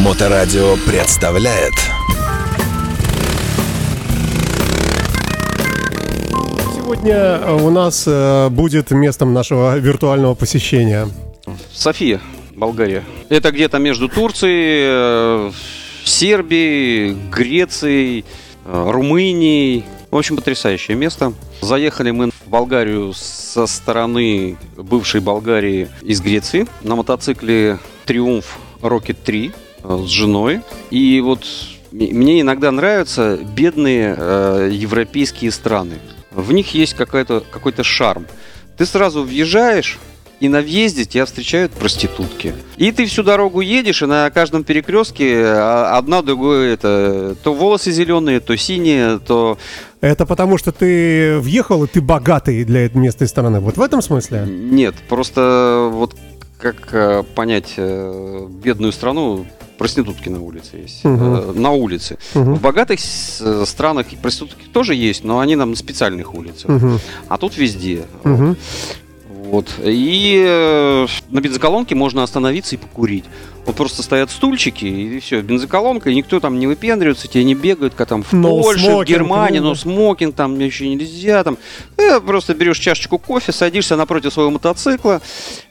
Моторадио представляет Сегодня у нас э, будет местом нашего виртуального посещения. София, Болгария. Это где-то между Турцией, э, Сербией, Грецией, э, Румынией. В общем, потрясающее место. Заехали мы в Болгарию со стороны бывшей Болгарии из Греции на мотоцикле Триумф Rocket 3 э, с женой. И вот мне иногда нравятся бедные э, европейские страны. В них есть какой-то шарм. Ты сразу въезжаешь, и на въезде тебя встречают проститутки. И ты всю дорогу едешь, и на каждом перекрестке а, одна другое это то волосы зеленые, то синие, то Это потому, что ты въехал, и ты богатый для этой местной страны. Вот в этом смысле? нет. Просто вот как э, понять э, бедную страну, проститутки на улице есть. Мгм. Э, На улице. Мгм. В богатых э, странах проститутки тоже есть, но они нам на специальных улицах. Мгм. А тут везде. Мгм. Вот. И э, на бензоколонке можно остановиться и покурить. Вот просто стоят стульчики, и все, бензоколонка, и никто там не выпендривается, тебе не бегают, как там в No Польше, smoking, в Германии, ну но смокинг там еще нельзя. Там. Э, просто берешь чашечку кофе, садишься напротив своего мотоцикла,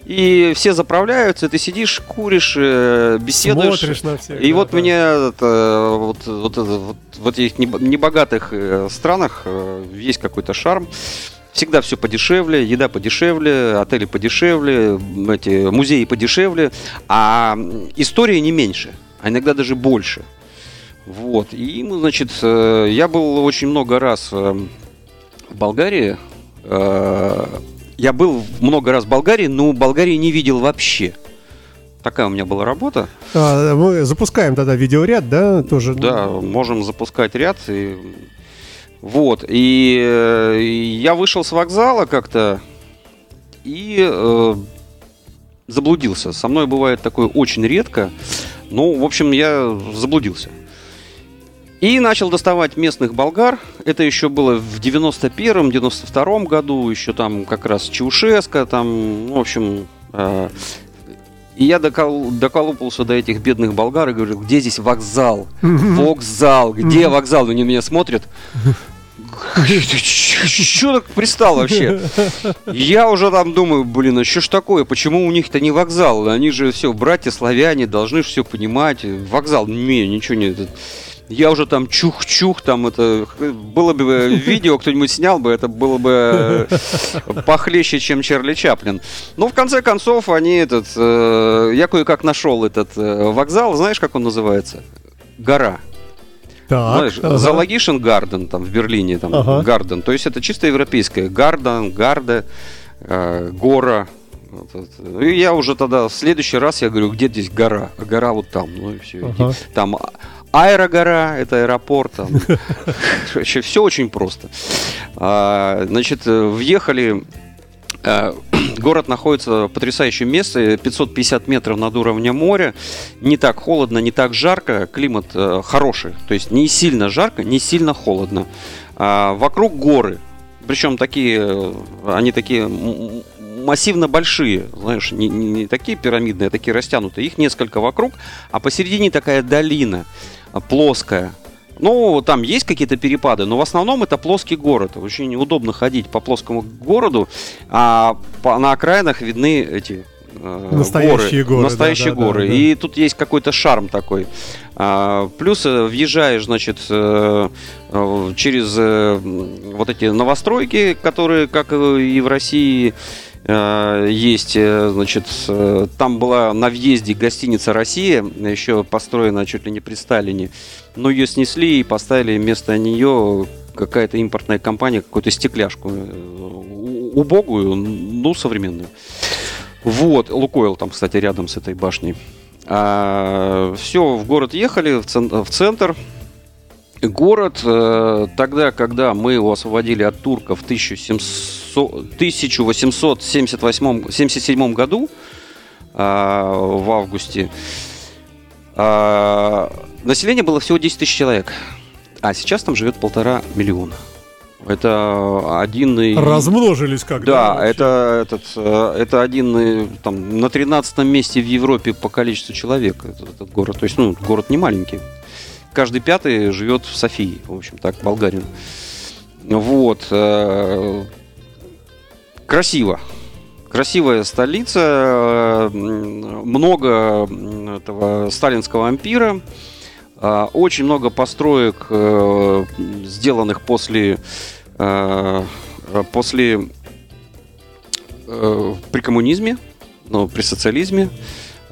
и все заправляются, ты сидишь, куришь, э, беседуешь. Смотришь на всех. И да, вот да. мне это, вот, вот, это, вот в этих небо- небогатых странах есть какой-то шарм. Всегда все подешевле, еда подешевле, отели подешевле, эти музеи подешевле, а м, история не меньше, а иногда даже больше. Вот. И мы, значит, э, я был очень много раз э, в Болгарии. Э, Я был много раз в Болгарии, но Болгарии не видел вообще. Такая у меня была работа. А, мы запускаем тогда видеоряд, да, тоже? Да, можем запускать ряд. И... Вот. И, э, и я вышел с вокзала как-то и э, заблудился. Со мной бывает такое очень редко. Ну, в общем, я заблудился. И начал доставать местных болгар. Это еще было в 91-м, 92-м году. Еще там как раз Чаушеско. Там, в общем... э, и я докол- доколупался до этих бедных болгар и говорю, где здесь вокзал? Вокзал, где вокзал? Они меня смотрят. Что так пристал вообще? Я уже там думаю, блин, а что ж такое? Почему у них-то не вокзал? Они же все, братья славяне, должны все понимать. Вокзал, не, ничего не... Я уже там чух-чух, там это... Было бы видео, кто-нибудь снял бы, это было бы э, похлеще, чем Чарли Чаплин. Но в конце концов они этот... э, я кое-как нашел этот э, вокзал, знаешь, как он называется? Гора. Так, Знаешь, ага. Зоологишн Гарден там в Берлине, там Ага. Гарден. То есть это чисто европейское. Гарден, Гарде, э, гора. Это. И я уже тогда в следующий раз я говорю, где здесь гора? А гора вот там. Ну и все. Ага. Там а- аэрогора, это аэропорт. Там. Короче, все очень просто. А, Значит, э, въехали Э, Город находится в потрясающем месте, 550 метров над уровнем моря. Не так холодно, не так жарко, климат э, хороший. То есть не сильно жарко, не сильно холодно. А, Вокруг горы. Причем такие, э, они такие массивно большие, знаешь, не, не- не такие пирамидные, а такие растянутые. Их несколько вокруг, а посередине такая долина а, плоская. Ну, там есть какие-то перепады, но в основном это плоский город. Очень удобно ходить по плоскому городу, а по- на окраинах видны эти э, Настоящие горы, Настоящие да, горы. да, да. И тут есть какой-то шарм такой. А, плюс э, въезжаешь, значит, э, э, через вот эти новостройки, которые, как и в России, есть, э, значит, э, там была на въезде гостиница «Россия», еще построена чуть ли не при Сталине, но ее снесли и поставили вместо нее какая-то импортная компания, какую-то стекляшку, э, убогую, ну, современную. Вот, Лукойл там, кстати, рядом с этой башней. все, в город ехали, в, цен- в центр. Город, э, тогда, когда мы его освободили от турков в 1700 1877 году, а, в августе, а, население было всего 10 тысяч человек. А сейчас там живет полтора миллиона. Это один и... Размножились как Да, вообще? это, этот, э, это один э, там, на 13 месте в Европе по количеству человек, этот, этот город. То есть, ну, город не маленький. Каждый пятый живет в Софии, в общем, так, болгарин. Вот. Красиво. Красивая столица, э, много этого сталинского ампира, э, очень много построек, э, сделанных после, э, после при коммунизме, ну, при социализме,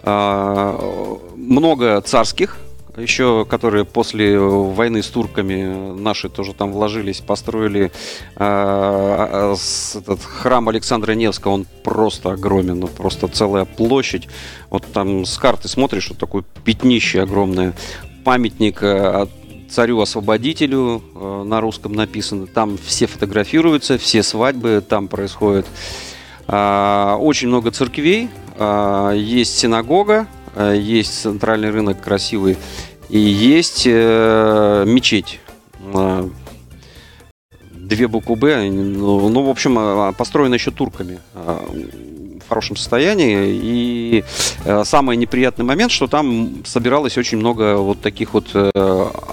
А, много царских, еще которые после войны с турками наши тоже там вложились, построили а, с- этот храм Александра Невского, он просто огромен, ну, просто целая площадь. Вот там с карты смотришь, вот такое пятнище огромное, памятник э, царю-освободителю э, на русском написано. Там все фотографируются, все свадьбы там происходят. А, Очень много церквей, а, есть синагога, есть центральный рынок красивый, и есть э, мечеть. А, Две буквы Б, ну, ну, в общем, а, построена еще турками хорошем состоянии. И э, самый неприятный момент, что там собиралось очень много вот таких вот э,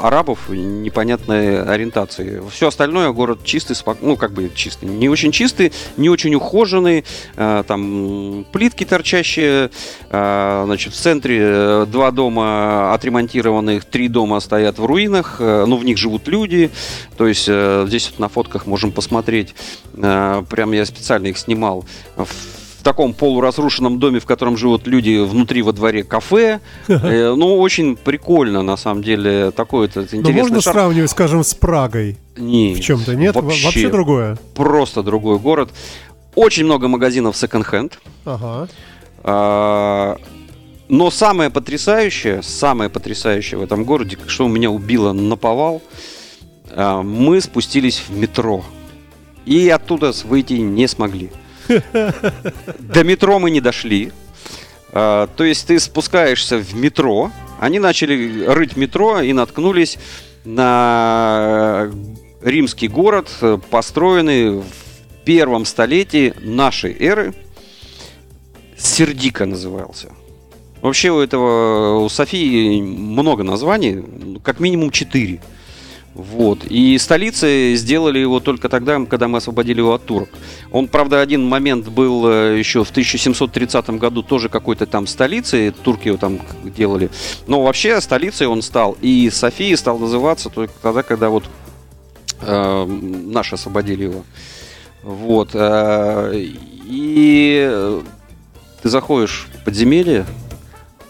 арабов непонятной ориентации. Все остальное город чистый, спок- ну как бы чистый, не очень чистый, не очень ухоженный, э, там плитки торчащие, э, значит в центре э, два дома отремонтированных, три дома стоят в руинах, э, ну в них живут люди, то есть э, здесь вот на фотках можем посмотреть, э, прям я специально их снимал. Таком полуразрушенном доме, в котором живут люди, внутри во дворе кафе. Э, Ну, очень прикольно, на самом деле. Такой этот Но интересный Ну, можно шар. сравнивать, скажем, с Прагой Не, в чем-то, нет? Во- Вообще, Вообще другое. просто другой город. Очень много магазинов секонд-хенд. Ага. А, Но самое потрясающее, самое потрясающее в этом городе, что меня убило на повал, а, мы спустились в метро. И оттуда выйти не смогли. До метро мы не дошли. А, То есть ты спускаешься в метро. Они начали рыть метро и наткнулись на римский город, э, построенный в первом столетии нашей эры. Сердика назывался. Вообще у этого, у Софии много названий, ну, как минимум четыре. Вот. И столицей сделали его только тогда, когда мы освободили его от турок. Он, правда, один момент был э, еще в 1730 году тоже какой-то там столицей, турки его там делали. Но вообще столицей он стал. И София стал называться только тогда, когда вот э, наши освободили его. Вот. э, И э, ты заходишь в подземелье,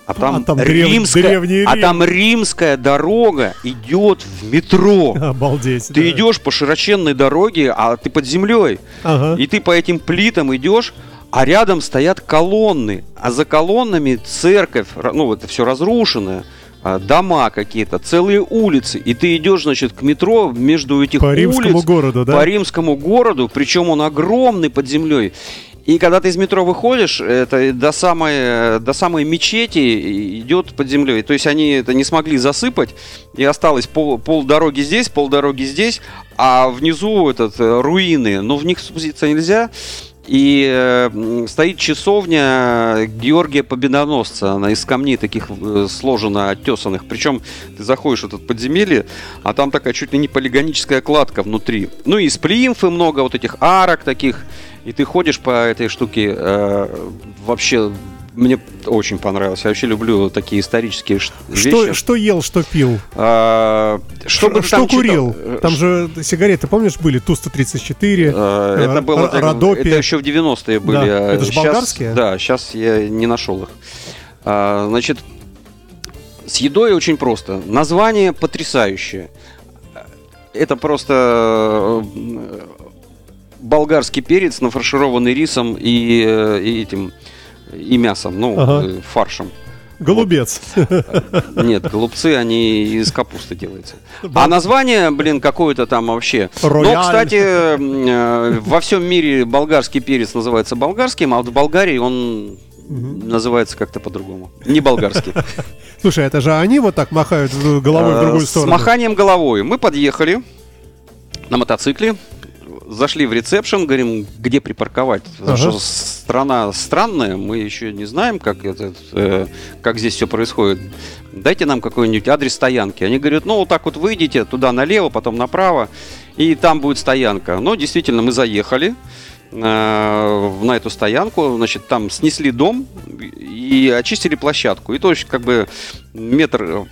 а там, А там древ- римская, древний а там римская дорога идет в метро. Обалдеть. Ты да. идешь по широченной дороге, а ты под землей. Ага. И ты по этим плитам идешь, а рядом стоят колонны. А за колоннами церковь, ну, это все разрушенное. а, Дома какие-то, целые улицы. И ты идешь, значит, к метро между этих По римскому улиц, городу, да? по римскому городу, причем он огромный под землей. И когда ты из метро выходишь, это до самой, до самой мечети идет под землей. То есть они это не смогли засыпать, и осталось пол, пол дороги здесь, пол дороги здесь, а внизу этот, э, руины. Но в них спуститься нельзя. И э, стоит часовня Георгия Победоносца. Она из камней таких э, сложена, оттесанных. Причем ты заходишь в этот подземелье, а там такая чуть ли не полигоническая кладка внутри. Ну и из плимфы много вот этих арок таких. И ты ходишь по этой штуке. э, вообще, мне очень понравилось. Я вообще люблю такие исторические ш- Что, вещи. что ел, что пил? А, что ты что там читал? курил? Э, Там же сигареты, помнишь, были Ту-134. Э, э, Это было Р- так- Родопи. это еще в 90-е были. Да. а Это ж щас- болгарские? Да, сейчас я не нашел их. А, Значит, с едой очень просто. Название потрясающее. Это просто э, болгарский перец, нафаршированный рисом и, э, и этим и мясом, ну, Ага. э, фаршем. Голубец. Нет, голубцы, они из капусты делаются. А название, блин, какое-то там вообще. Рояль. Но, кстати, э, во всем мире болгарский перец называется болгарским, а вот в Болгарии он называется как-то по-другому. Не болгарский. Слушай, это же они вот так махают головой в другую С сторону. маханием головой. Мы подъехали на мотоцикле. Зашли в ресепшн, говорим, где припарковать. Потому Ага. что страна странная, мы еще не знаем, как, это, э, как здесь все происходит. Дайте нам какой-нибудь адрес стоянки. Они говорят, ну вот так вот выйдите туда налево, потом направо, и там будет стоянка. Ну, действительно, мы заехали э, на эту стоянку, значит, там снесли дом и очистили площадку. И то есть, как бы метр, э,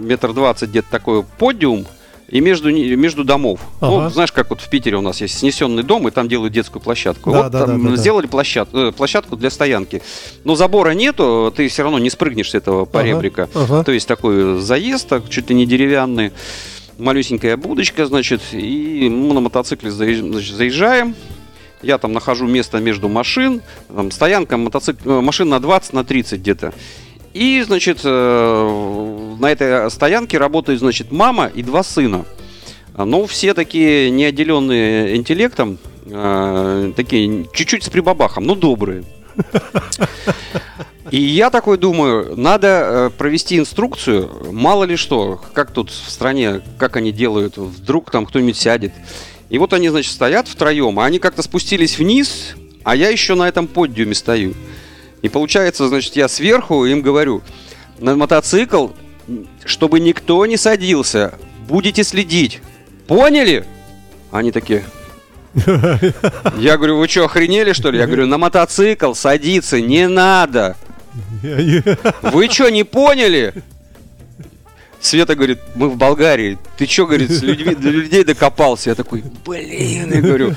метр двадцать где-то такой подиум, и между, между домов. Ага. Ну, знаешь, как вот в Питере у нас есть снесенный дом, и там делают детскую площадку. Да, вот да, там да, да, да. сделали площад- э, площадку для стоянки. Но забора нету, ты все равно не спрыгнешь с этого поребрика. ага. То есть такой заезд, так, чуть ли не деревянный, малюсенькая будочка, значит, и мы на мотоцикле заезжаем. Я там нахожу место между машин, там стоянка мотоцикл, э, машин на 20, на 30 где-то. И, значит, э, на этой стоянке работают, значит, мама и два сына. А, Ну, все такие неотделенные интеллектом, э, такие чуть-чуть с прибабахом, но добрые. И я такой думаю, надо э, провести инструкцию, мало ли что, как тут в стране, как они делают, вдруг там кто-нибудь сядет. И вот они, значит, стоят втроем, а они как-то спустились вниз, а я еще на этом подиуме стою. И получается, значит, я сверху им говорю, на мотоцикл, чтобы никто не садился, будете следить. Поняли? Они такие, я говорю, вы что, охренели, что ли? Я говорю, на мотоцикл садиться не надо. Вы что, не поняли? Света говорит, мы в Болгарии. Ты что, говорит, с людьми, до людей докопался? Я такой, блин, я говорю,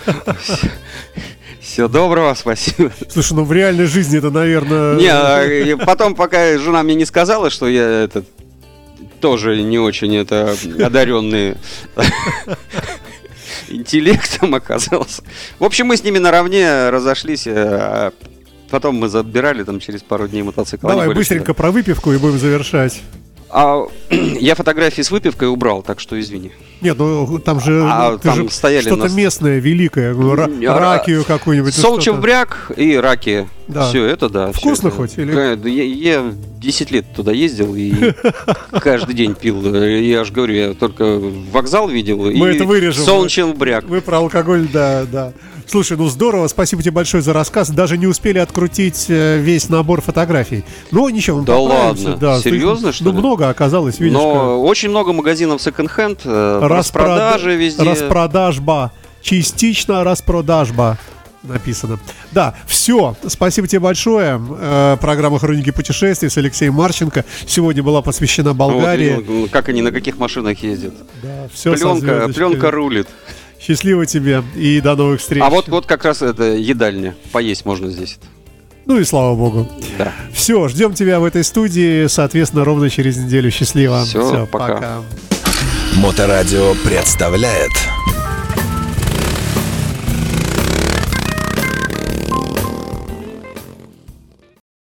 все доброго, спасибо. Слушай, ну в реальной жизни это, наверное... Не, а, потом, пока жена мне не сказала, что я этот тоже не очень это одаренный интеллектом оказался. В общем, мы с ними наравне разошлись. э, а Потом мы забирали там через пару дней мотоцикл. Давай быстренько про выпивку и будем завершать. А я фотографии с выпивкой убрал, так что извини. Нет, ну там же А, ну, там же стояли что-то нас- местное, великое, ра- а, ракию какую-нибудь. ну, Солнчев что-то. бряк и раки. Да. Все это, да. Вкусно это. хоть, или- Я, я 10 лет туда ездил и каждый день пил. Я же говорю, я только вокзал видел и Мы это вырежем. Солнчев бряк. Вы про алкоголь, да, да. Слушай, ну здорово, спасибо тебе большое за рассказ. Даже не успели открутить э, весь набор фотографий. Ну, ничего, мы Да ладно? Да, Серьезно, что Ну, ли? много оказалось, видишь, Но очень много магазинов секонд-хенд, э, как. распродажи везде. Распродажба. Частично распродажба написано. Да, все. Спасибо тебе большое. Э, программа «Хроники путешествий» с Алексеем Марченко сегодня была посвящена Ну, вот Болгарии. видел, ну, как они на каких машинах ездят. Да, все Пленка, пленка рулит. Счастливо тебе и до новых встреч. А вот, вот как раз это едальня. Поесть можно здесь. Ну и слава богу. Да. Все, ждем тебя в этой студии, соответственно, ровно через неделю. Счастливо. Всё, Всё, пока. Моторадио представляет